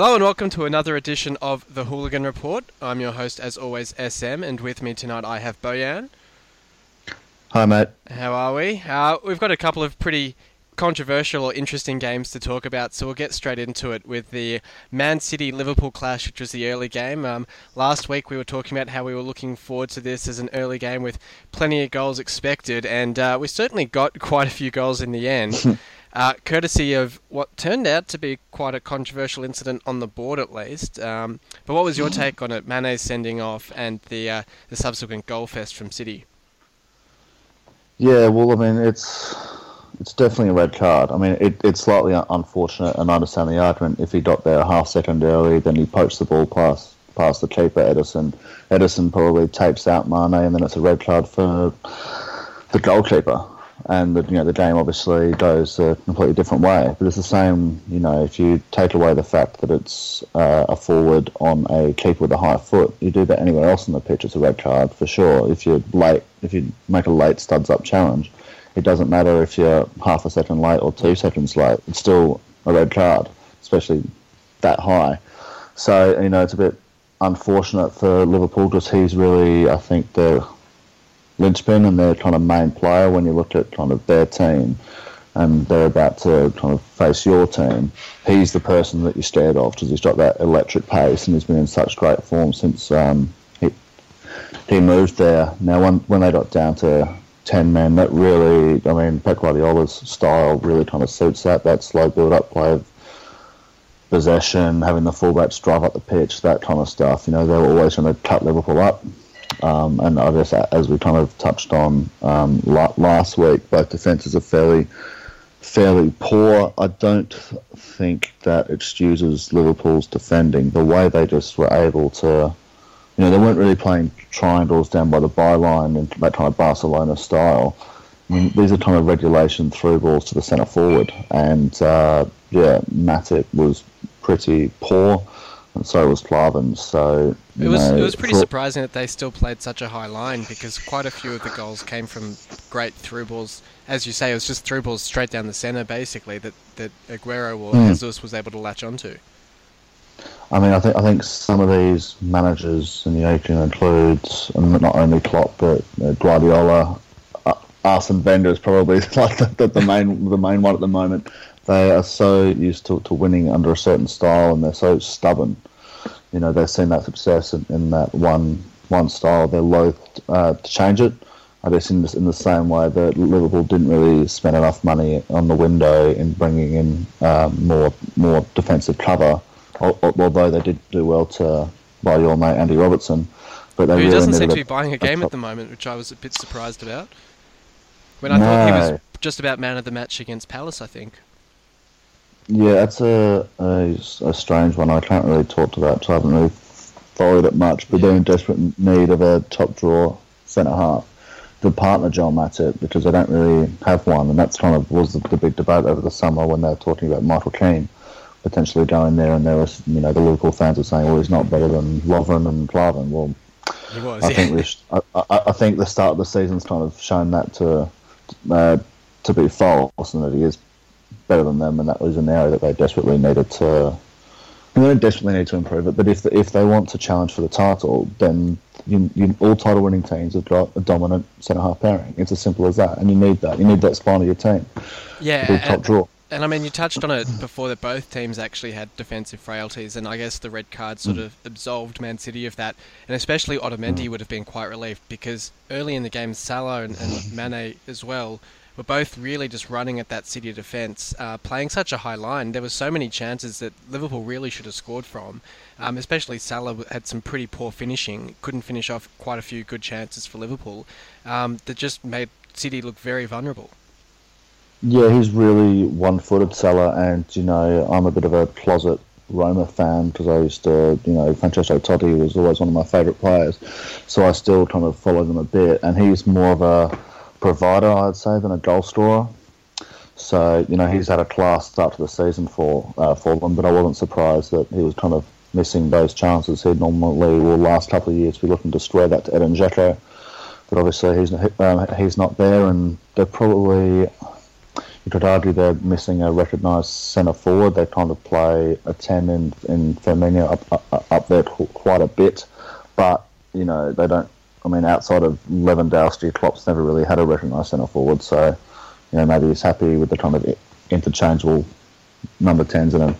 Hello and welcome to another edition of the Hooligan Report. I'm your host, as always, SM, and with me tonight I have Bojan. Hi, mate. How are we? Uh, we've got a couple of pretty controversial or interesting games to talk about, so we'll get straight into it with the Man City Liverpool clash, which was the early game. Um, last week we were talking about how we were looking forward to this as an early game with plenty of goals expected, and uh, we certainly got quite a few goals in the end. Uh, courtesy of what turned out to be quite a controversial incident on the board, at least. Um, but what was your take on it? Mane's sending off and the uh, the subsequent goal fest from City. Yeah, well, I mean, it's it's definitely a red card. I mean, it, it's slightly unfortunate, and I understand the argument. If he got there a half second early, then he poached the ball past past the keeper, Ederson. Ederson probably tapes out Mane, and then it's a red card for the goalkeeper and the, you know the game obviously goes a completely different way. But it's the same, you know, if you take away the fact that it's uh, a forward on a keeper with a high foot, you do that anywhere else on the pitch, it's a red card for sure. If you're late, if you make a late studs up challenge, it doesn't matter if you're half a second late or two seconds late. It's still a red card, especially that high. So you know it's a bit unfortunate for Liverpool because he's really, I think, the linchpin and their kind of main player when you look at kind of their team and they're about to kind of face your team, he's the person that you're scared of because he's got that electric pace and he's been in such great form since um, he, he moved there. Now, when, when they got down to 10 men, that really, I mean, Pep Guardiola's style really kind of suits that, that slow build up play of possession, having the fullbacks drive up the pitch, that kind of stuff. You know, they were always going to cut Liverpool up. Um, and I guess as we kind of touched on um, last week, both defences are fairly fairly poor. I don't think that excuses Liverpool's defending. The way they just were able to, you know, they weren't really playing triangles down by the byline and that kind of Barcelona style. I mean, these are kind of regulation through balls to the centre forward, and uh, yeah, Matip was pretty poor and so was Klavan. So it was know, it was pretty for... surprising that they still played such a high line because quite a few of the goals came from great through balls. As you say, it was just through balls straight down the centre, basically that that Aguero or mm. Jesus was able to latch onto. I mean, I think I think some of these managers, and the Asian includes not only Klopp but uh, Guardiola, uh, Arsene Wenger is probably like the, the, the main the main one at the moment. They are so used to, to winning under a certain style, and they're so stubborn you know they've seen that success in, in that one one style. They're loath uh, to change it. I guess in the, in the same way that Liverpool didn't really spend enough money on the window in bringing in um, more more defensive cover, although they did do well to buy your mate Andy Robertson. But they Who really doesn't seem to be buying a game at the moment, which I was a bit surprised about. When I no. thought he was just about man of the match against Palace, I think. Yeah, that's a, a, a strange one. I can't really talk to that, so I haven't really followed it much. But they're in desperate need of a top draw centre half to partner Joel Matip because they don't really have one, and that's kind of was the, the big debate over the summer when they were talking about Michael Keane potentially going there, and there was you know the Liverpool fans were saying, well, he's not better than Lovren and Klavan. Well, was, I yeah. think sh- I, I, I, think the start of the season's kind of shown that to uh, to be false, and that he is better than them, and that was an area that they desperately needed to. They don't desperately need to improve it, but if the, if they want to challenge for the title, then you, you, all title winning teams have got a dominant centre half pairing. It's as simple as that, and you need that. You need that spine of your team. Yeah, top and, draw. And I mean, you touched on it before that both teams actually had defensive frailties, and I guess the red card sort mm. of absolved Man City of that, and especially Otamendi mm. would have been quite relieved because early in the game, Salah and, and Mane as well were both really just running at that City defence, uh, playing such a high line. There were so many chances that Liverpool really should have scored from. Um, especially Salah had some pretty poor finishing, couldn't finish off quite a few good chances for Liverpool. Um, that just made City look very vulnerable. Yeah, he's really one-footed Salah, and you know I'm a bit of a closet Roma fan because I used to, you know, Francesco Totti was always one of my favourite players, so I still kind of follow them a bit. And he's more of a provider, I'd say, than a goal scorer. So you know he's had a class start to the season for uh, for them, but I wasn't surprised that he was kind of missing those chances. He normally will last couple of years be looking to square that to Edin Dzeko, but obviously he's um, he's not there, and they're probably, you could argue they're missing a recognised centre forward. They kind of play a 10 in, in Firmino up, up, up there quite a bit, but, you know, they don't. I mean, outside of Lewandowski, Klopp's never really had a recognised centre forward, so, you know, maybe he's happy with the kind of interchangeable number 10s and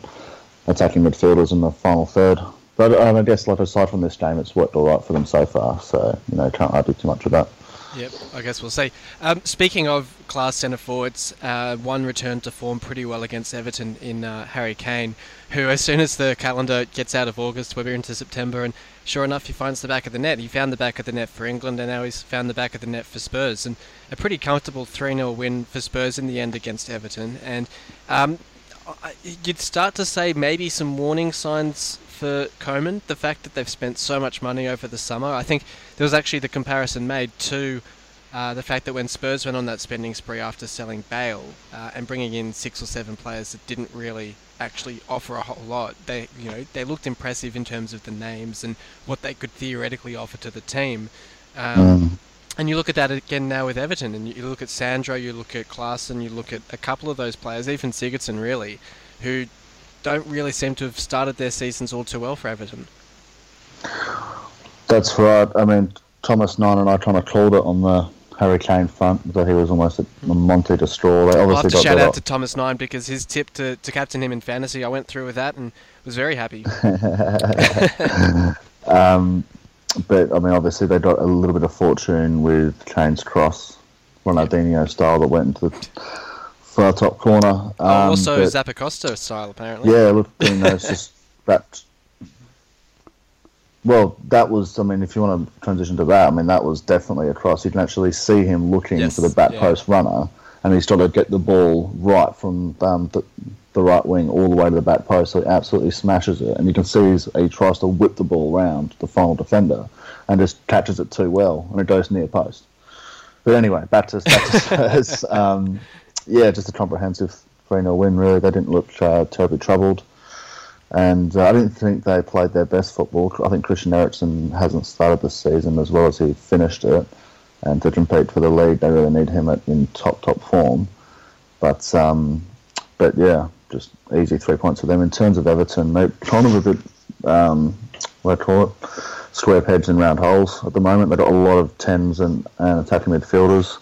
attacking midfielders in the final third. But um, I guess, like aside from this game, it's worked all right for them so far. So you know, can't argue too much with that. Yep, I guess we'll see. Um, speaking of class centre forwards, uh, one returned to form pretty well against Everton in uh, Harry Kane, who, as soon as the calendar gets out of August, we're into September, and sure enough, he finds the back of the net. He found the back of the net for England, and now he's found the back of the net for Spurs. And a pretty comfortable 3 0 win for Spurs in the end against Everton. And um, you'd start to say maybe some warning signs for Koeman. The fact that they've spent so much money over the summer. I think there was actually the comparison made to uh, the fact that when Spurs went on that spending spree after selling Bale uh, and bringing in six or seven players that didn't really actually offer a whole lot, they you know they looked impressive in terms of the names and what they could theoretically offer to the team. Um, mm. And you look at that again now with Everton, and you look at Sandro, you look at Klaassen, you look at a couple of those players, even Sigurdsson really, who don't really seem to have started their seasons all too well for Everton. That's right. I mean, Thomas Nine and I kind of called it on the Harry Kane front that he was almost a Monty to straw. They obviously I'll have to shout out to Thomas Nine because his tip to, to captain him in fantasy, I went through with that and was very happy. um, but I mean, obviously they got a little bit of fortune with Kane's cross, Ronaldinho style that went into the far top corner. Um, oh, also but, Zappacosta style, apparently. Yeah, look, you know, it's just that. Well, that was. I mean, if you want to transition to that, I mean, that was definitely a cross. You can actually see him looking yes, for the back yeah. post runner, and he's got to get the ball right from um, the, the right wing all the way to the back post, so he absolutely smashes it. And you can see he tries to whip the ball around the final defender and just catches it too well, and it goes near post. But anyway, back to, back to Spurs. um, yeah, just a comprehensive 3 0 win, really. They didn't look uh, terribly troubled. And uh, I didn't think they played their best football. I think Christian Eriksen hasn't started the season as well as he finished it. And to compete for the league, they really need him at, in top, top form. But, um, but yeah, just easy three points for them. In terms of Everton, they're kind of a bit, um, what I call it, square pegs and round holes at the moment. They've got a lot of tens and, and attacking midfielders.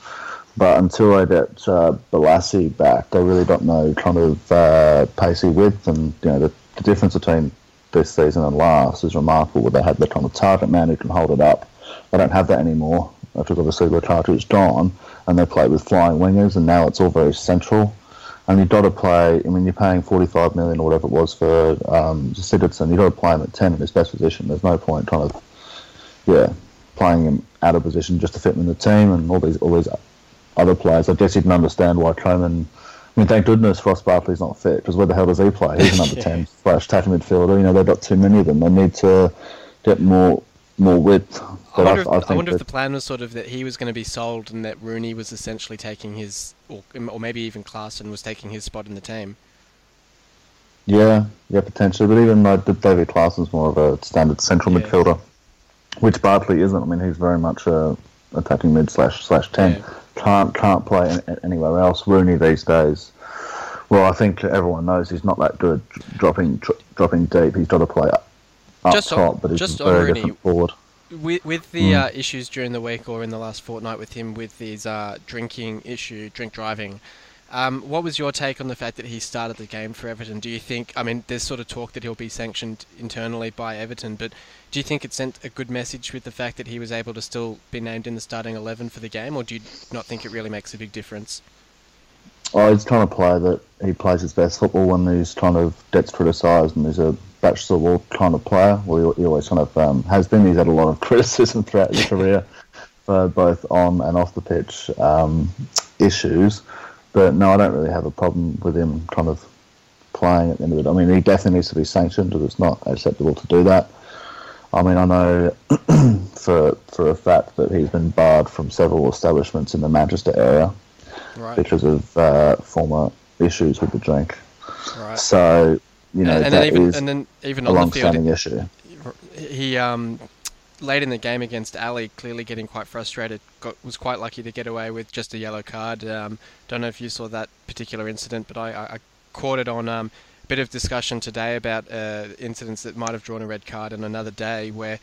But until they get uh, Bolasie back, they really don't know kind of uh, pacey width. And you know the, the difference between this season and last is remarkable. They had the kind of target man who can hold it up. They don't have that anymore because obviously Lukaku is gone, and they play with flying wingers, and now it's all very central. And you've got to play. I mean, you're paying 45 million or whatever it was for um, Sigurdsson. You've got to play him at 10 in his best position. There's no point trying to, yeah, playing him out of position just to fit him in the team and all these all these other players. I guess you can understand why Koeman. I mean, thank goodness Ross Barkley's not fit because where the hell does he play? He's another yeah. ten slash attacking midfielder. You know, they've got too many of them. They need to get more more width. I wonder, if, I, I wonder if, the plan was sort of that he was going to be sold and that Rooney was essentially taking his, or, or maybe even Klaassen was taking his spot in the team. Yeah, yeah, potentially. But even like David Klaassen's more of a standard central yeah. midfielder, which Barkley isn't. I mean, he's very much a attacking mid slash slash ten. Yeah can't can't play anywhere else. Rooney these days, well, I think everyone knows he's not that good dropping dropping deep. He's got to play up, up just top, on, but he's just very Rooney, different forward. With, with the mm. uh, issues during the week or in the last fortnight with him with his uh, drinking issue, drink driving, um, what was your take on the fact that he started the game for Everton? Do you think, I mean, there's sort of talk that he'll be sanctioned internally by Everton, but do you think it sent a good message with the fact that he was able to still be named in the starting 11 for the game, or do you not think it really makes a big difference? Oh, he's kind of player that he plays his best football when he's kind of gets criticised and he's a bachelor kind of player. Well, he, he always kind of um, has been. He's had a lot of criticism throughout his career for both on and off the pitch um, issues. But no, I don't really have a problem with him kind of playing at the end of it. I mean, he definitely needs to be sanctioned because it's not acceptable to do that. I mean, I know for for a fact that he's been barred from several establishments in the Manchester area right. because of uh, former issues with the drink. Right. So you know and, and that even, is and then even a on the field, issue. He um late in the game against Alli, clearly getting quite frustrated, got, was quite lucky to get away with just a yellow card. Um, don't know if you saw that particular incident, but I, I, I caught it on um, a bit of discussion today about uh, incidents that might have drawn a red card on another day where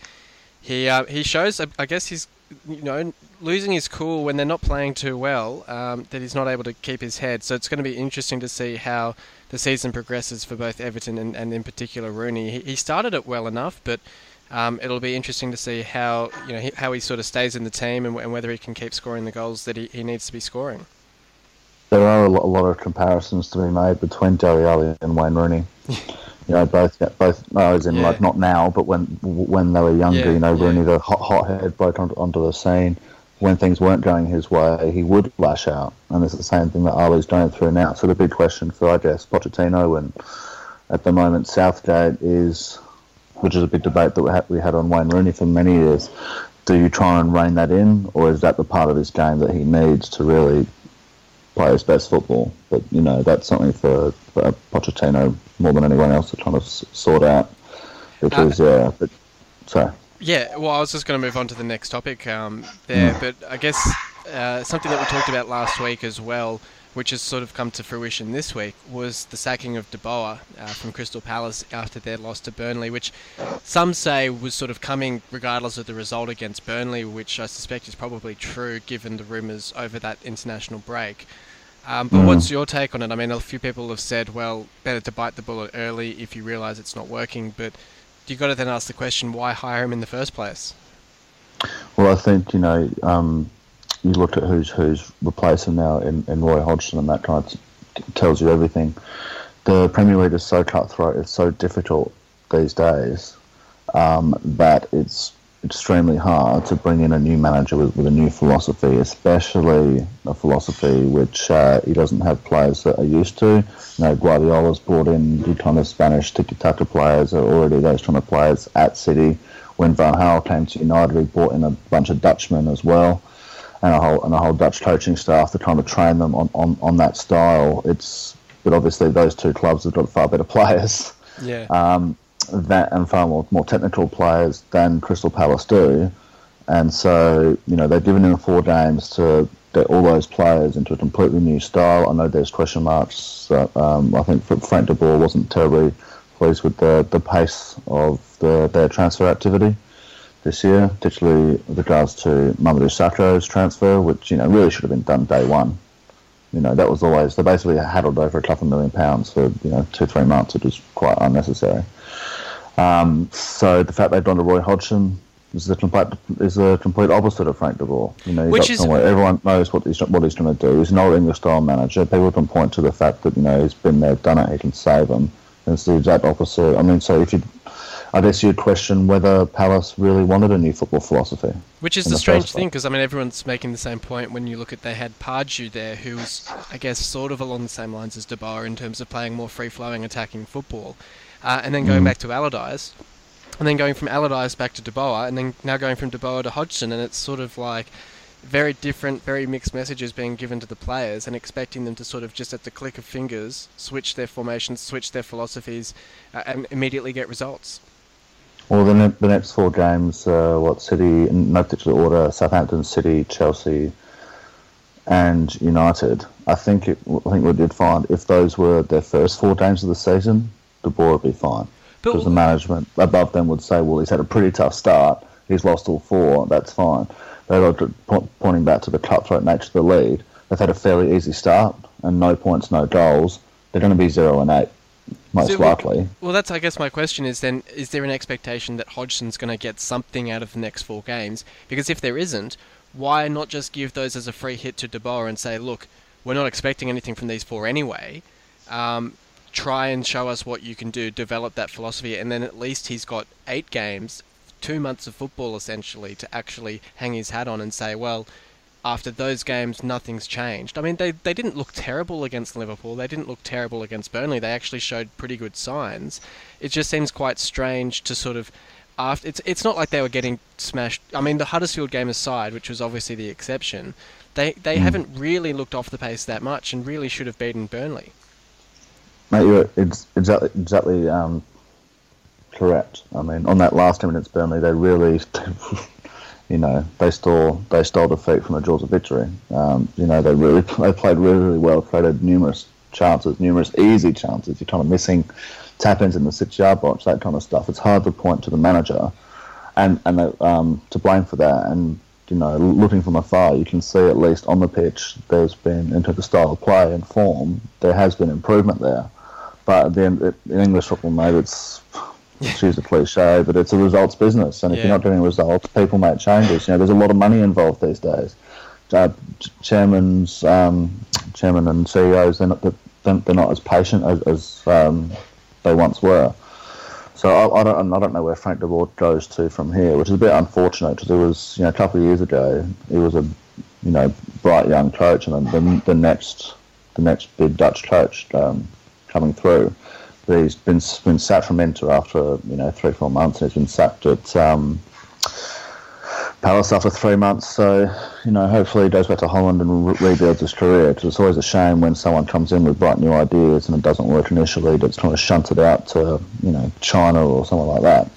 he uh, he shows, I guess he's you know losing his cool when they're not playing too well. Um, that he's not able to keep his head. So it's going to be interesting to see how the season progresses for both Everton and, and in particular Rooney. He, he started it well enough, but um, it'll be interesting to see how you know how he sort of stays in the team and, and whether he can keep scoring the goals that he, he needs to be scoring. There are a lot, a lot of comparisons to be made between Dele Alli and Wayne Rooney. you know, both both no, as in yeah. like not now, but when when they were younger. Yeah, you know, Rooney the hot hothead bloke onto, onto the scene. When things weren't going his way, he would lash out, and it's the same thing that Alli's going through now. So the big question for I guess Pochettino and at the moment Southgate is which is a big debate that we had, we had on Wayne Rooney for many years. Do you try and rein that in, or is that the part of his game that he needs to really play his best football? But you know, that's something for, for Pochettino more than anyone else to try to sort out. Because uh, yeah, but sorry. Yeah, well, I was just going to move on to the next topic um, there, mm. but I guess uh, something that we talked about last week as well which has sort of come to fruition this week, was the sacking of De Boer uh, from Crystal Palace after their loss to Burnley, which some say was sort of coming regardless of the result against Burnley, which I suspect is probably true given the rumours over that international break. Um, but mm. what's your take on it? I mean, a few people have said, well, better to bite the bullet early if you realise it's not working, but do you've got to then ask the question, why hire him in the first place? Well, I think, you know, um, you look at who's who's replacing now in, in Roy Hodgson, and that kind of tells you everything. The Premier League is so cutthroat; it's so difficult these days um, that it's extremely hard to bring in a new manager with, with a new philosophy, especially a philosophy which uh, he doesn't have players that are used to. You know, Guardiola's brought in the kind of Spanish tiki-taka players, are already those kind of players at City. When Van Gaal came to United, he brought in a bunch of Dutchmen as well and a whole and a whole Dutch coaching staff to kind of train them on, on, on that style. It's but obviously those two clubs have got far better players. Yeah. Um, that and far more more technical players than Crystal Palace do, and so you know they've given him four games to get all those players into a completely new style. I know there's question marks. That, um, I think Frank de Boer wasn't terribly pleased with the the pace of the, their transfer activity this year, particularly with regards to Mamadou Sakho's transfer, which you know really should have been done day one. You know that was always they basically haddled over a couple of million pounds for you know two three months, which was quite unnecessary. Um, so the fact they've done to Roy Hodgson is the complete is the complete opposite of Frank de Boer. You know, Which is, everyone knows what he's what he's trying to do. He's an old English style manager. People can point to the fact that you know he's been there, done it. He can save them. And it's the exact opposite. I mean, so if you I guess you'd question whether Palace really wanted a new football philosophy. Which is the, the strange thing, because I mean, everyone's making the same point when you look at they had Pardew there, who's, I guess, sort of along the same lines as De Boer in terms of playing more free flowing attacking football. Uh, and then going mm. back to Allardyce, and then going from Allardyce back to De Boer, and then now going from De Boer to Hodgson, and it's sort of like very different, very mixed messages being given to the players and expecting them to sort of just at the click of fingers switch their formations, switch their philosophies, uh, and immediately get results. Well, the, ne- the next four games, uh, what City, in no particular order, Southampton, City, Chelsea, and United. I think it, I think we did find if those were their first four games of the season, De Boer would be fine because the management above them would say, well, he's had a pretty tough start. He's lost all four. That's fine. They're pointing back to the cutthroat nature of the lead. They've had a fairly easy start and no points, no goals. They're going to be zero and eight most so, likely. Well, that's I guess my question is then: is there an expectation that Hodgson's going to get something out of the next four games? Because if there isn't, why not just give those as a free hit to De Boer and say, look, we're not expecting anything from these four anyway. Um, try and show us what you can do, develop that philosophy, and then at least he's got eight games, two months of football essentially to actually hang his hat on and say, well, after those games, nothing's changed. I mean, they, they didn't look terrible against Liverpool. They didn't look terrible against Burnley. They actually showed pretty good signs. It just seems quite strange to sort of after it's it's not like they were getting smashed. I mean, the Huddersfield game aside, which was obviously the exception, they they mm. haven't really looked off the pace that much and really should have beaten Burnley. Mate, you're exactly exactly um, correct. I mean, on that last team against Burnley, they really, you know, they stole they stole defeat from the jaws of victory. Um, you know, they really they played really, really well, created numerous chances, numerous easy chances. You're kind of missing tap ins in the six yard box, that kind of stuff. It's hard to point to the manager and and um, to blame for that. And you know, looking from afar, you can see at least on the pitch, there's been into the style of play and form, there has been improvement there. But then in English football, maybe it's choose a cliche, but it's a results business, and if yeah. you're not getting results, people make changes. You know, there's a lot of money involved these days. Uh, chairman's, um, chairman and CEOs, they're not, they're not as patient as, as um, they once were. So I, I, don't I don't know where Frank de Boer goes to from here, which is a bit unfortunate because it was you know a couple of years ago he was a you know bright young coach, and then the, the next the next big Dutch coach um, coming through. He's been been sacked from Inter after you know three four months. And he's been sacked at um, Palace after three months. So, you know, hopefully he goes back to Holland and re- rebuilds his career. Because it's always a shame when someone comes in with bright new ideas and it doesn't work initially, that's kind of shunted out to, you know, China or somewhere like that.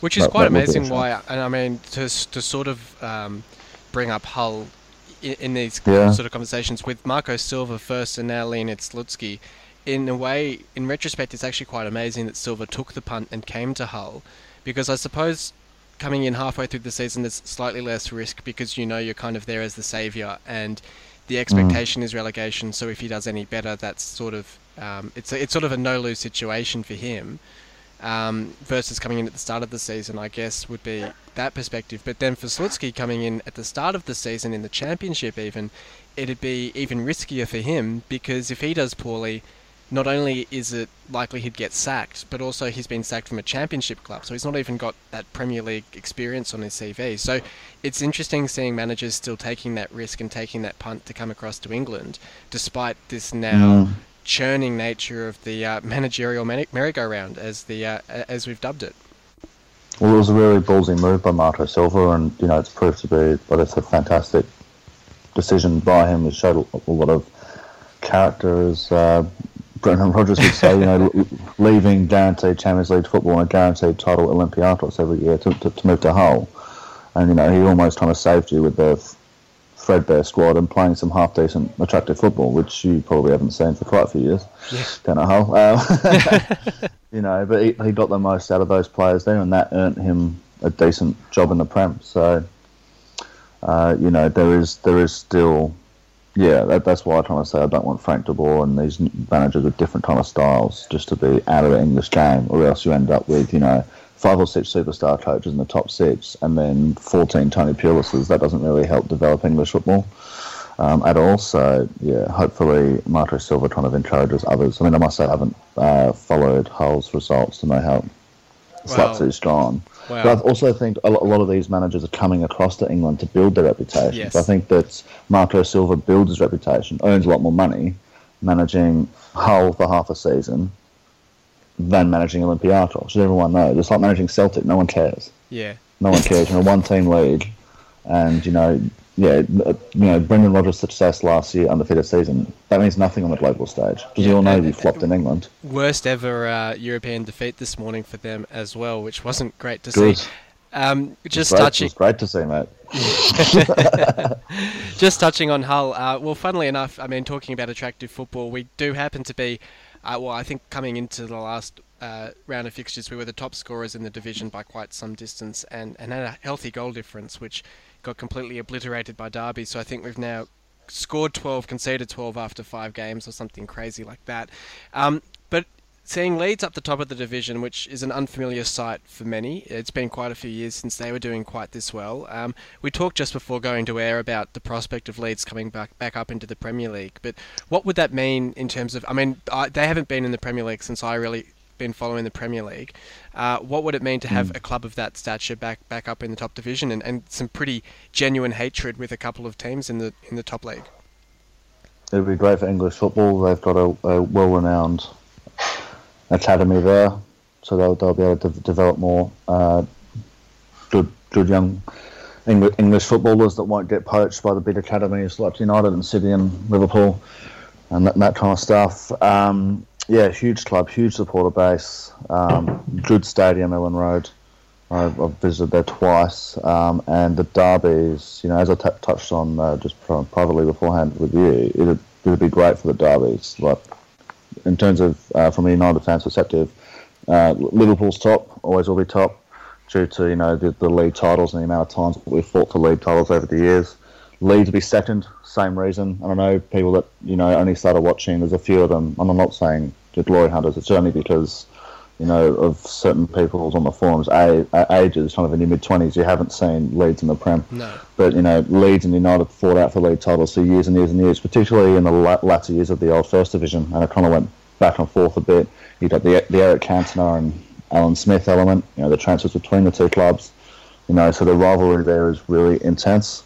Which is that, quite that amazing. Why? And I mean, to to sort of um, bring up Hull in, in these yeah. sort of conversations with Marco Silva first and now Leonid Slutsky. In a way, in retrospect, it's actually quite amazing that Silva took the punt and came to Hull, because I suppose coming in halfway through the season, there's slightly less risk because you know you're kind of there as the saviour, and the expectation mm. is relegation. So if he does any better, that's sort of um, it's a, it's sort of a no lose situation for him. Um, versus coming in at the start of the season, I guess would be that perspective. But then for Slutsky coming in at the start of the season in the championship, even it'd be even riskier for him because if he does poorly, not only is it likely he'd get sacked, but also he's been sacked from a championship club, so he's not even got that Premier League experience on his CV. So it's interesting seeing managers still taking that risk and taking that punt to come across to England, despite this now mm. churning nature of the uh, managerial merry-go-round, as the uh, as we've dubbed it. Well, it was a really ballsy move by Marco Silva, and you know it's proved to be, but it's a fantastic decision by him. It showed a lot of character as uh, Brendan Rodgers would say, you know, leaving guaranteed Champions League football and a guaranteed title at Olympiacos every year to, to, to move to Hull. And, you know, he almost kind of saved you with the threadbare squad and playing some half decent, attractive football, which you probably haven't seen for quite a few years yeah. down at Hull. Um, you know, but he, he got the most out of those players there, and that earned him a decent job in the Prem. So, uh, you know, there is there is still yeah, that, that's why I'm trying to say I don't want Frank de Boer and these managers with different kind of styles just to be out of the English game, or else you end up with you know five or six superstar coaches in the top six, and then 14 Tony Pulises. That doesn't really help develop English football um, at all. So yeah, hopefully Marco Silva kind of encourages others. I mean, I must say I haven't uh, followed Hull's results to know how well, Slutsky's gone. Wow. But I also think a lot of these managers are coming across to England to build their reputation. Yes. I think that Marco Silva builds his reputation, earns a lot more money managing Hull for half a season than managing Olympiacos. As everyone knows, it's like managing Celtic. No one cares. Yeah. No one cares. You're a one-team league, and you know yeah, you know, Brendan Rodgers' success last year, undefeated season, that means nothing on the global stage because you all know he flopped in England. Worst ever uh, European defeat this morning for them as well, which wasn't great to Good. see. Um, just great, touching. It's great to see, mate. just touching on Hull. Uh, well, funnily enough, I mean, talking about attractive football, we do happen to be, uh, well, I think coming into the last uh, round of fixtures, we were the top scorers in the division by quite some distance and, and had a healthy goal difference, which got completely obliterated by Derby. So I think we've now scored 12, conceded 12 after five games or something crazy like that. Um, but seeing Leeds up the top of the division, which is an unfamiliar sight for many, it's been quite a few years since they were doing quite this well. Um, we talked just before going to air about the prospect of Leeds coming back back up into the Premier League, but what would that mean in terms of? I mean, I, they haven't been in the Premier League since I really been following the Premier League. Uh, what would it mean to have mm. a club of that stature back back up in the top division and, and some pretty genuine hatred with a couple of teams in the in the top league? It'd be great for English football. They've got a, a well-renowned academy there, so they'll, they'll be able to develop more uh, good good young English footballers that won't get poached by the big academies like United and City and Liverpool and that, that kind of stuff. Um, yeah, huge club, huge supporter base, um, good stadium, Elland Road. I've, I've visited there twice, um, and the derbies. You know, as I t- touched on uh, just privately beforehand with you, it'd, it'd be great for the derbies. Like in terms of uh, from a United fans' perspective, uh, Liverpool's top, always will be top, due to you know the, the league titles and the amount of times we've fought for league titles over the years. Leeds be second, same reason. And I know people that you know only started watching. There's a few of them, and I'm not saying the glory hunters. It's only because you know of certain people on the forums ages, kind of in your mid twenties, you haven't seen Leeds in the Prem. No. But you know, Leeds and United fought out for league titles for years and years and years, particularly in the latter years of the old First Division, and it kind of went back and forth a bit. You've got the the Eric Cantona and Alan Smith element, you know, the transfers between the two clubs. You know, so the rivalry there is really intense.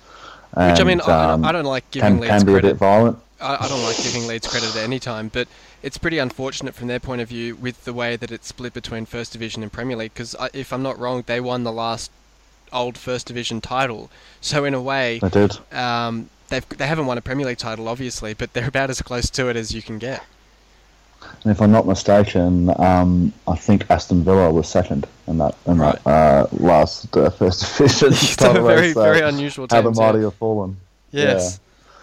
And, Which I mean, um, I, don't like giving can, Leeds can be credit. a bit violent. I, I don't like giving Leeds credit at any time, but it's pretty unfortunate from their point of view with the way that it's split between First Division and Premier League. Because if I'm not wrong, they won the last old First Division title. So in a way, they did. Um, they've they haven't won a Premier League title, obviously, but they're about as close to it as you can get. And if I'm not mistaken, um, I think Aston Villa was second in that in right. that uh, last uh, first division. very race, very unusual. Teams, how the mighty yeah. have fallen. Yes. Yeah.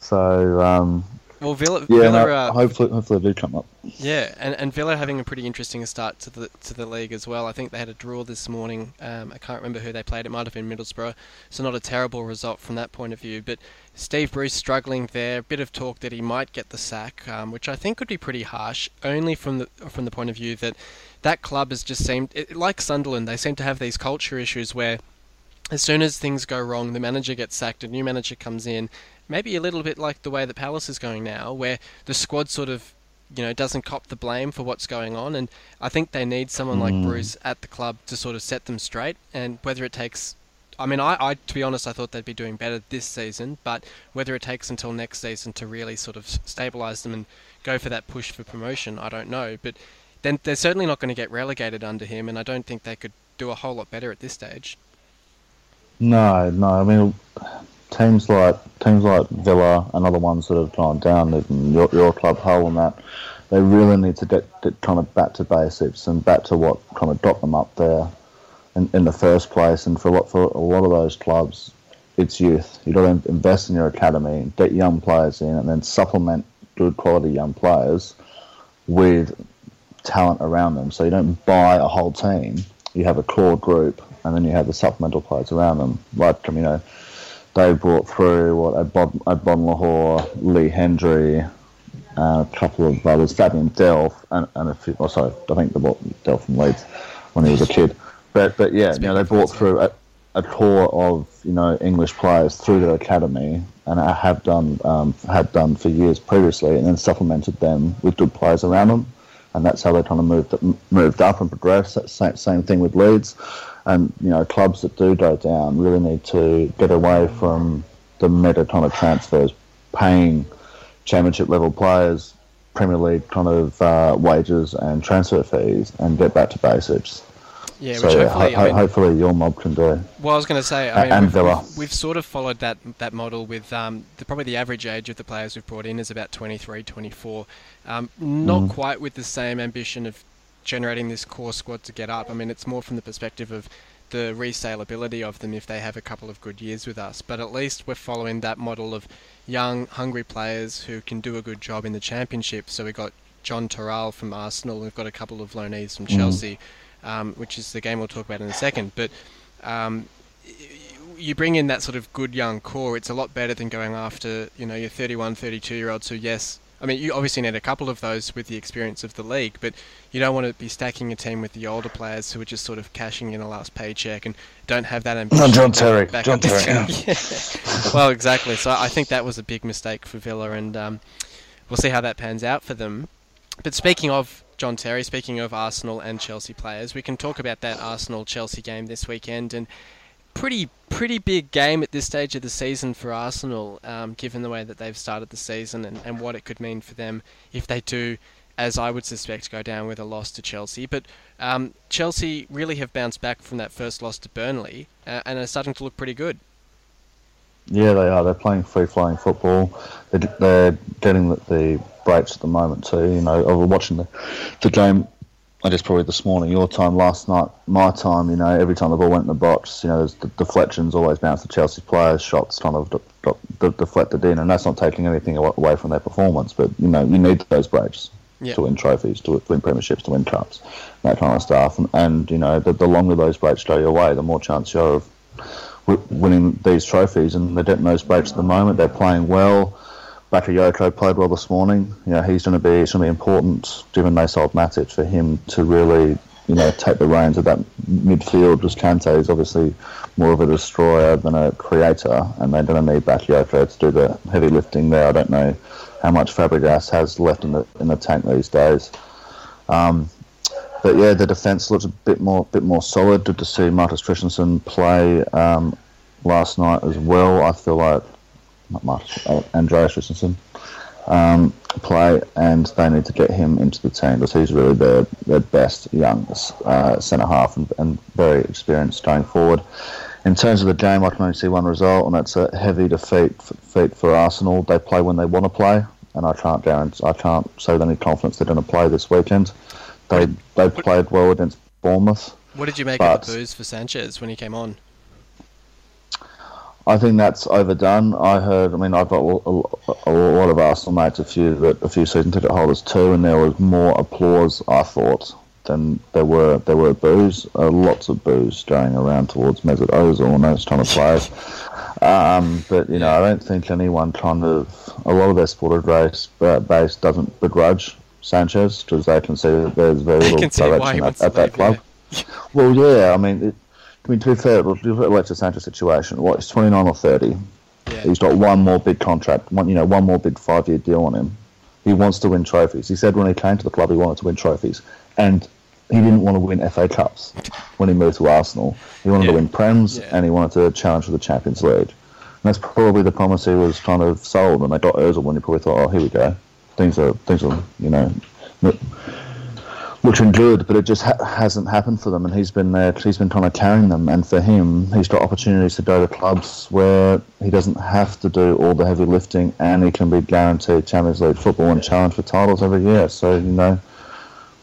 So um, well, Villa, yeah, Villa no, uh, hopefully, hopefully they do come up. Yeah, and, and Villa having a pretty interesting start to the to the league as well. I think they had a draw this morning. Um, I can't remember who they played. It might have been Middlesbrough, so not a terrible result from that point of view. But Steve Bruce struggling there. A bit of talk that he might get the sack, um, which I think would be pretty harsh, only from the from the point of view that that club has just seemed it, like Sunderland. They seem to have these culture issues where as soon as things go wrong, the manager gets sacked, a new manager comes in, maybe a little bit like the way that Palace is going now, where the squad sort of you know doesn't cop the blame for what's going on. And I think they need someone mm. like Bruce at the club to sort of set them straight. And whether it takes I mean I, I to be honest I thought they'd be doing better this season. But whether it takes until next season to really sort of stabilize them and go for that push for promotion I don't know. But then they're certainly not going to get relegated under him. And I don't think they could do a whole lot better at this stage. No no. I mean teams like teams like Villa and other ones that have gone down, your, your club Hull and that, they really need to get, get kind of back to basics and back to what kind of got them up there in, in the first place. And for a lot for a lot of those clubs, it's youth. You've got to invest in your academy, get young players in, and then supplement good quality young players with talent around them. So you don't buy a whole team. You have a core group, and then you have the supplemental players around them. Like you know, they brought through what a Bod, Agbonlahor, Lee Hendrie, uh, a couple of others, Fabian Delph, and, and a few. Oh, sorry, I think they bought Delph from Leeds when he was a kid. But but yeah, you know they brought through a, a core of you know English players through their academy, and I have done um, had done for years previously, and then supplemented them with good players around them, and that's how they kind of moved moved up and progressed. Same same thing with Leeds and you know clubs that do go down really need to get away from the meta kind of transfers, paying championship level players Premier League kind of uh, wages and transfer fees, and get back to basics. Yeah, so, which yeah, hopefully, ho- I mean, hopefully your mob can do. Well, I was going to say, I mean, and we've, Villa. We've, we've, sort of followed that that model with um, the, probably the average age of the players we've brought in is about 23, 24. Um, not mm. quite with the same ambition of generating this core squad to get up. I mean, it's more from the perspective of the resaleability of them if they have a couple of good years with us. But at least we're following that model of young, hungry players who can do a good job in the championship. So we've got John Toral from Arsenal. We've got a couple of loanees from mm. Chelsea, um, which is the game we'll talk about in a second. But um, you bring in that sort of good young core, it's a lot better than going after you know your 31, 32 year olds who yes I mean, you obviously need a couple of those with the experience of the league, but you don't want to be stacking a team with the older players who are just sort of cashing in a last paycheck and don't have that ambition. No, John Terry. John Terry. yeah. Well, exactly. So I think that was a big mistake for Villa, and um, we'll see how that pans out for them. But speaking of John Terry, speaking of Arsenal and Chelsea players, we can talk about that Arsenal Chelsea game this weekend and pretty pretty big game at this stage of the season for Arsenal, um, given the way that they've started the season and, and what it could mean for them if they do, as I would suspect, go down with a loss to Chelsea. But um, Chelsea really have bounced back from that first loss to Burnley uh, and are starting to look pretty good. Yeah, they are. They're playing free flowing football. They're, they're getting the, the breaks at the moment too. You know, I was watching the the game. I guess probably this morning, your time, last night, my time. You know, every time the ball went in the box, you know, there's the deflections always bounce to Chelsea players, shots kind of de- de- de- deflected in, and that's not taking anything away from their performance. But you know, you need those breaks yeah. to win trophies, to win premierships, to win cups, that kind of stuff. And, and you know, the, the longer those breaks go your way, the more chance you have of winning these trophies. And they're getting those breaks at the moment. They're playing well. Bakayoko played well this morning. You know, he's going to be it's going to be important, given they sold Matic, for him to really you know take the reins of that midfield. Because Kante is obviously more of a destroyer than a creator, and they're going to need Bakayoko to do the heavy lifting there. I don't know how much Fabregas has left in the in the tank these days. Um, but yeah, the defence looks a bit more bit more solid. Good to see Marcus Christensen play um, last night as well. I feel like not much. Andreas Christensen um, play, and they need to get him into the team because he's really their, their best young uh, centre half and, and, very experienced going forward. In terms of the game, I can only see one result, and that's a heavy defeat, defeat for Arsenal. They play when they want to play, and I can't guarantee, I can't say with any confidence they're going to play this weekend. They they played well against Bournemouth. What did you make of the boos for Sanchez when he came on? I think that's overdone. I heard. I mean, I've got a, lot of Arsenal mates, a few that a few season ticket holders too, and there was more applause. I thought than there were there were boos, uh, lots of boos going around towards Mesut Ozil and those kind of players. Um, but you know, I don't think anyone kind of a lot of their supporter base uh, base doesn't begrudge Sanchez because they can see that there's very little direction at, at that club. Yeah. well, yeah, I mean. It, I mean, to be fair, look at Alexis Sanchez situation. What he's 29 or 30. Yeah. He's got one more big contract, one you know, one more big five-year deal on him. He wants to win trophies. He said when he came to the club he wanted to win trophies, and he didn't want to win FA Cups when he moved to Arsenal. He wanted yeah. to win Prems, yeah. and he wanted to challenge for the Champions League. And that's probably the promise he was kind of sold. And they got Ozil when he probably thought, oh, here we go. Things are things are you know looking good, but it just ha- hasn't happened for them. And he's been there, he's been kind of carrying them. And for him, he's got opportunities to go to clubs where he doesn't have to do all the heavy lifting, and he can be guaranteed Champions League football and challenge for titles every year. So you know,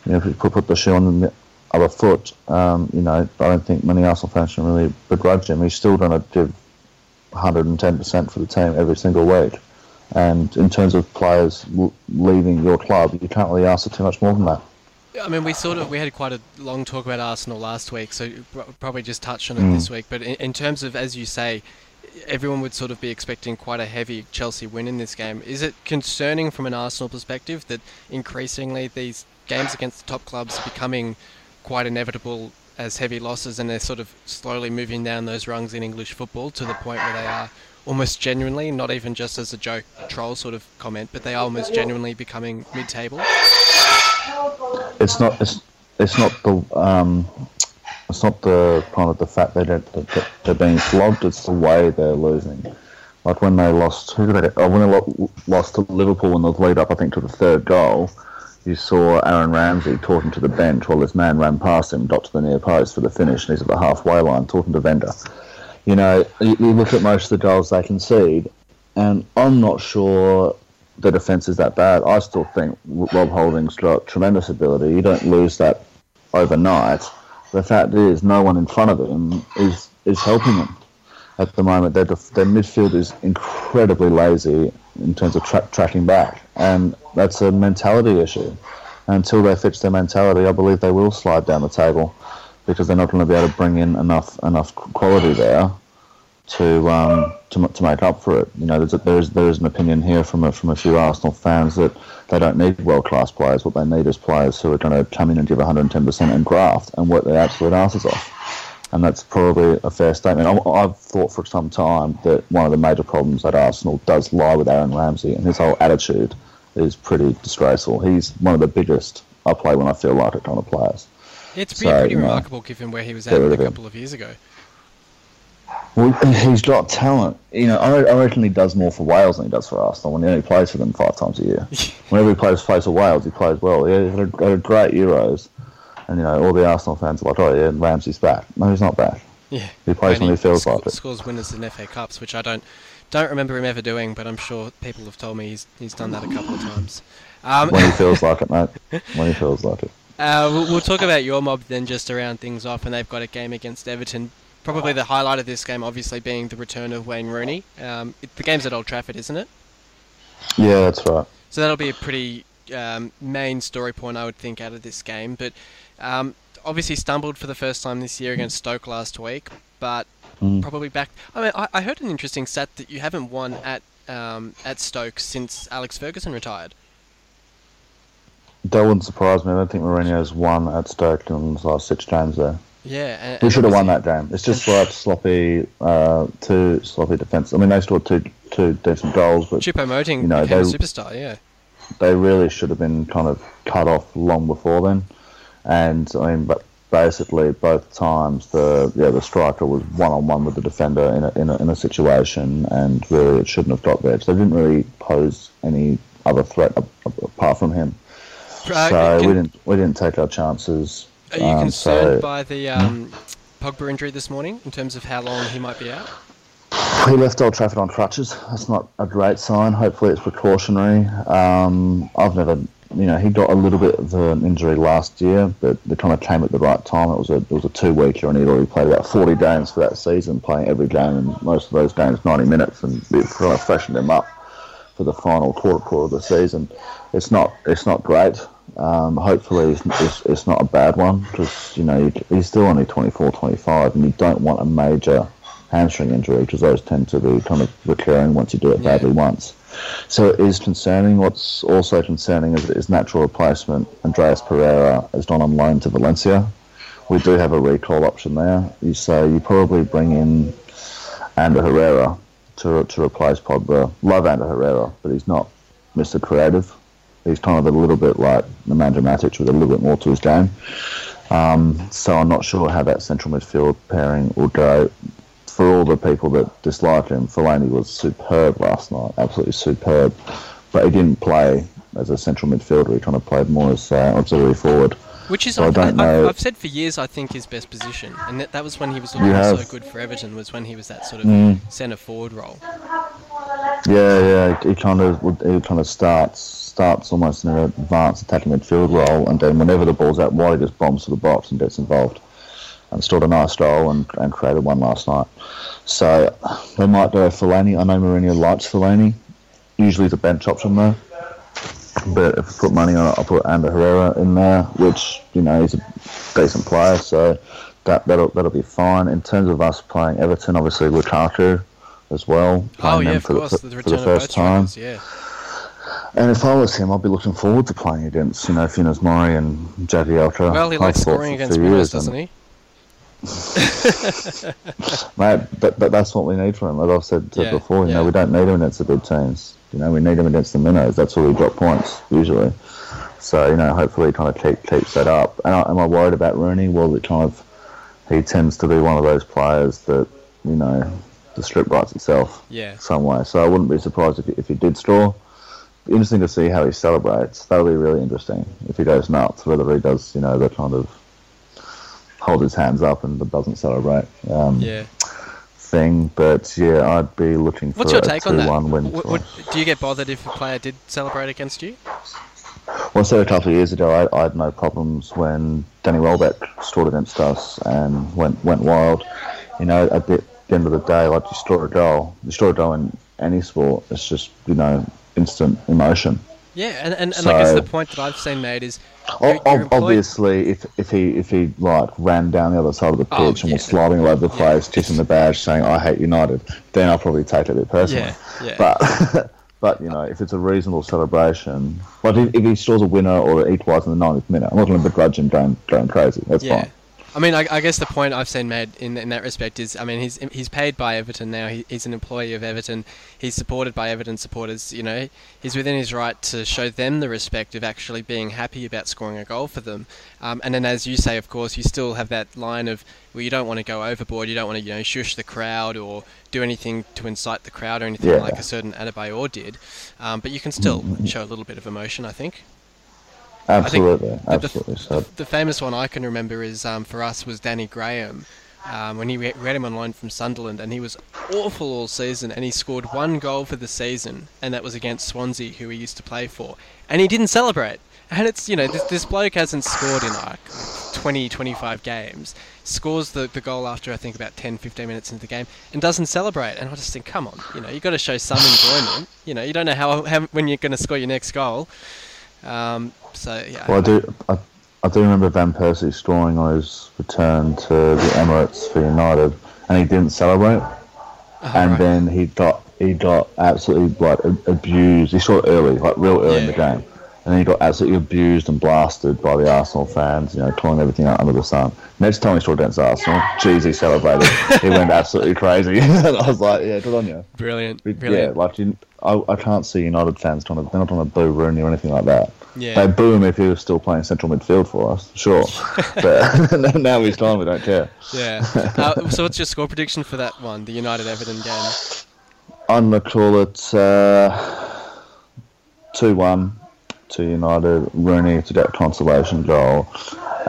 you know, if you put, put the shoe on the other foot, um, you know, I don't think many Arsenal fans can really begrudge him. He's still going to give 110% for the team every single week. And in terms of players leaving your club, you can't really ask for too much more than that. I mean, we sort of we had quite a long talk about Arsenal last week, so probably just touched on it mm. this week. But in, in, terms of, as you say, everyone would sort of be expecting quite a heavy Chelsea win in this game. Is it concerning from an Arsenal perspective that increasingly these games against the top clubs are becoming quite inevitable as heavy losses, and they're sort of slowly moving down those rungs in English football to the point where they are almost genuinely, not even just as a joke troll sort of comment, but they are almost genuinely becoming mid-table? It's not it's, it's not the um, it's not the kind of the fact that they're, that they're being flogged. It's the way they're losing. Like when they lost, who did they? Oh, when they lost to Liverpool in the lead up, I think to the third goal. You saw Aaron Ramsey talking to the bench while this man ran past him, got to the near post for the finish, and he's at the halfway line talking to Wenger. You know, you, you look at most of the goals they concede, and I'm not sure the defence is that bad. I still think Rob Holding's got tremendous ability. You don't lose that overnight. The fact is, no one in front of him is is helping him at the moment. Their, their midfield is incredibly lazy in terms of tra- tracking back, and that's a mentality issue. Until they fix their mentality, I believe they will slide down the table because they're not going to be able to bring in enough enough quality there to um, to, to make up for it. You know, there's a, there's there's an opinion here from a, from a few Arsenal fans that they don't need world class players. What they need is players who are going to come in and give 110 percent and graft and work their absolute asses off. And that's probably a fair statement. I, have thought for some time that one of the major problems at Arsenal does lie with Aaron Ramsey, and his whole attitude is pretty disgraceful. He's one of the biggest I play when I feel like it kind of players. It's pretty, so, pretty remarkable know, given where he was at a couple of years ago. Well, he's got talent. You know, I, reckon he does more for Wales than he does for Arsenal. When he only plays for them five times a year. Whenever he plays plays for Wales, he plays well. He had a, had a great Euros, and you know all the Arsenal fans are like, "Oh yeah, Ramsey's back." No, he's not back. Yeah, he plays when he, he feels sc- like it. Scores winners in FA Cups, which I don't don't remember him ever doing, but I'm sure people have told me he's he's done that a couple of times. Um, when he feels like it, mate. When he feels like it. Uh, we'll, we'll, talk about your mob then, just to round things off, and they've got a game against Everton. Probably the highlight of this game, obviously, being the return of Wayne Rooney. Um, it, the game's at Old Trafford, isn't it? Yeah, that's right. So that'll be a pretty um, main story point, I would think, out of this game. But um, obviously stumbled for the first time this year against Stoke last week, but mm. probably back. I mean, I, I, heard an interesting stat that you haven't won at um, at Stoke since Alex Ferguson retired. That wouldn't surprise me. I don't think Mourinho's won at Stoke in the last six games there. Yeah, and, we should have won that game. It's just like sloppy, uh, two sloppy defense. I mean, they scored two two decent goals, but Choupo-Moting you know, they, a superstar. Yeah, they really should have been kind of cut off long before then. And I mean, but basically both times the yeah the striker was one on one with the defender in a, in a in a situation, and really it shouldn't have got there. So they didn't really pose any other threat apart from him. Uh, so can, we didn't we didn't take our chances. Are you um, concerned so, by the um, Pogba injury this morning in terms of how long he might be out? He left Old Trafford on crutches. That's not a great sign. Hopefully, it's precautionary. Um, I've never, you know, he got a little bit of an injury last year, but they kind of came at the right time. It was a it was a two weeker, and he'd already played about 40 games for that season, playing every game, and most of those games 90 minutes, and it kind of freshened him up for the final quarter quarter of the season. It's not it's not great. Um, hopefully, it's, it's, it's, not a bad one because you know he's still only 24, 25, and you don't want a major hamstring injury because those tend to be kind of recurring once you do it badly yeah. once. So it is concerning. What's also concerning is his natural replacement, Andreas Pereira, has gone on loan to Valencia. We do have a recall option there. You say you probably bring in Ander Herrera to to replace Pogba. Love Ander Herrera, but he's not Mr. Creative he's kind of a little bit like Nemanja Matic with a little bit more to his game. Um, so I'm not sure how that central midfield pairing will go. For all the people that dislike him, Fellaini was superb last night, absolutely superb. But he didn't play as a central midfielder. He kind of played more as uh, auxiliary forward. Which is, so I, I I've said for years, I think his best position, and that, that was when he was looking so good for Everton. Was when he was that sort of mm. centre forward role. Yeah, yeah, he kind of he kind of starts starts almost in an advanced attacking midfield role, and then whenever the ball's out wide, he just bombs to the box and gets involved. And scored a nice goal and, and created one last night. So they might go Fellaini. I know Mourinho likes Fellaini. Usually the bench option though. But if I put money on it, I'll put Ander Herrera in there, which, you know, he's a decent player, so that, that'll, that'll be fine. In terms of us playing Everton, obviously Lukaku as well. Oh, yeah, of for, course. The, the, for the first time. yeah. And if I was him, I'd be looking forward to playing against, you know, Funes Mori and Jagielka. Well, he likes scoring against Spurs, doesn't he? Mate, but, but that's what we need from him. As I've said yeah, before, you yeah. know, we don't need him against the big teams. You know, we need him against the minnows. That's where we drop points, usually. So, you know, hopefully he kind of keep, keeps that up. And I, am I worried about Rooney? Well, it kind of, he tends to be one of those players that, you know, the strip writes itself yeah. some way. So I wouldn't be surprised if, if he did score interesting to see how he celebrates. That'll be really interesting if he goes nuts. Whether he does, you know, the kind of hold his hands up and doesn't celebrate. Um, yeah. Thing, but yeah, I'd be looking for What's your take on that? Win what, what, do you get bothered if a player did celebrate against you? Well, I said a couple of years ago, I, I, had no problems when Danny Welbeck scored against us and went went wild. You know, at the, the end of the day, like you score a goal, you score a goal in any sport. It's just you know instant emotion. Yeah, and, and, and so, I guess the point that I've seen made is you're, you're obviously if, if he if he like ran down the other side of the oh, pitch oh, and yeah. was sliding all over the place, yeah. kissing the badge, saying "I hate United," then I'll probably take it a bit personally. Yeah, yeah. But but you know, if it's a reasonable celebration, like if, if he scores a winner or equalises in the 90th minute, I'm not going to begrudge him going going crazy. That's yeah. fine. I mean, I, I, guess the point I've seen made in, in that respect is, I mean, he's he's paid by Everton now. He, he's an employee of Everton. He's supported by Everton supporters. You know, he's within his right to show them the respect of actually being happy about scoring a goal for them. Um, and then, as you say, of course, you still have that line of, well, you don't want to go overboard. You don't want to, you know, shush the crowd or do anything to incite the crowd or anything yeah. like a certain Adebayor did. Um, but you can still mm-hmm. show a little bit of emotion, I think. Absolutely, absolutely. The, the, famous one I can remember is um, for us was Danny Graham um, when he we had him on loan from Sunderland, and he was awful all season, and he scored one goal for the season, and that was against Swansea, who he used to play for, and he didn't celebrate. And it's, you know, this, this bloke hasn't scored in like 20, 25 games, scores the, the goal after, I think, about 10, 15 minutes into the game, and doesn't celebrate. And I just think, come on, you know, you've got to show some enjoyment. You know, you don't know how, how when you're going to score your next goal. Um, so, yeah. Well, I do, I, I do remember Van Persie scoring on his return to the Emirates for United, and he didn't celebrate. Oh, and right. then he got he got absolutely like abused. He saw it early, like real early yeah, in the game and then he got absolutely abused and blasted by the Arsenal fans, you know, calling everything out under the sun. Next time he scored against Arsenal, jeez, he celebrated. he went absolutely crazy. and I was like, yeah, good on you. Brilliant. Brilliant. Yeah, like, you, I, I can't see United fans trying to, they're not trying to boo Rooney or anything like that. Yeah. They boo him if he was still playing central midfield for us, sure. but now he's gone, we don't care. Yeah. Uh, so what's your score prediction for that one, the United Everton game? I'm going to call it uh, 2 1 to United, Rooney to get consolation goal,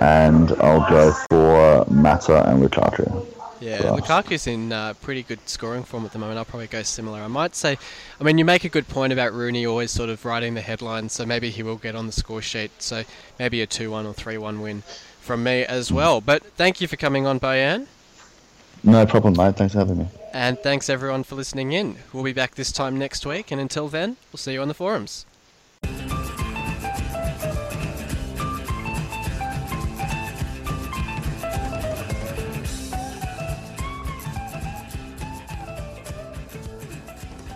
and I'll go for Mata and Lukaku. Yeah, Lukaku's in uh, pretty good scoring form at the moment. I'll probably go similar. I might say, I mean, you make a good point about Rooney always sort of writing the headlines, so maybe he will get on the score sheet. So maybe a 2 1 or 3 1 win from me as well. But thank you for coming on, Bojan. No problem, mate. Thanks for having me. And thanks everyone for listening in. We'll be back this time next week, and until then, we'll see you on the forums.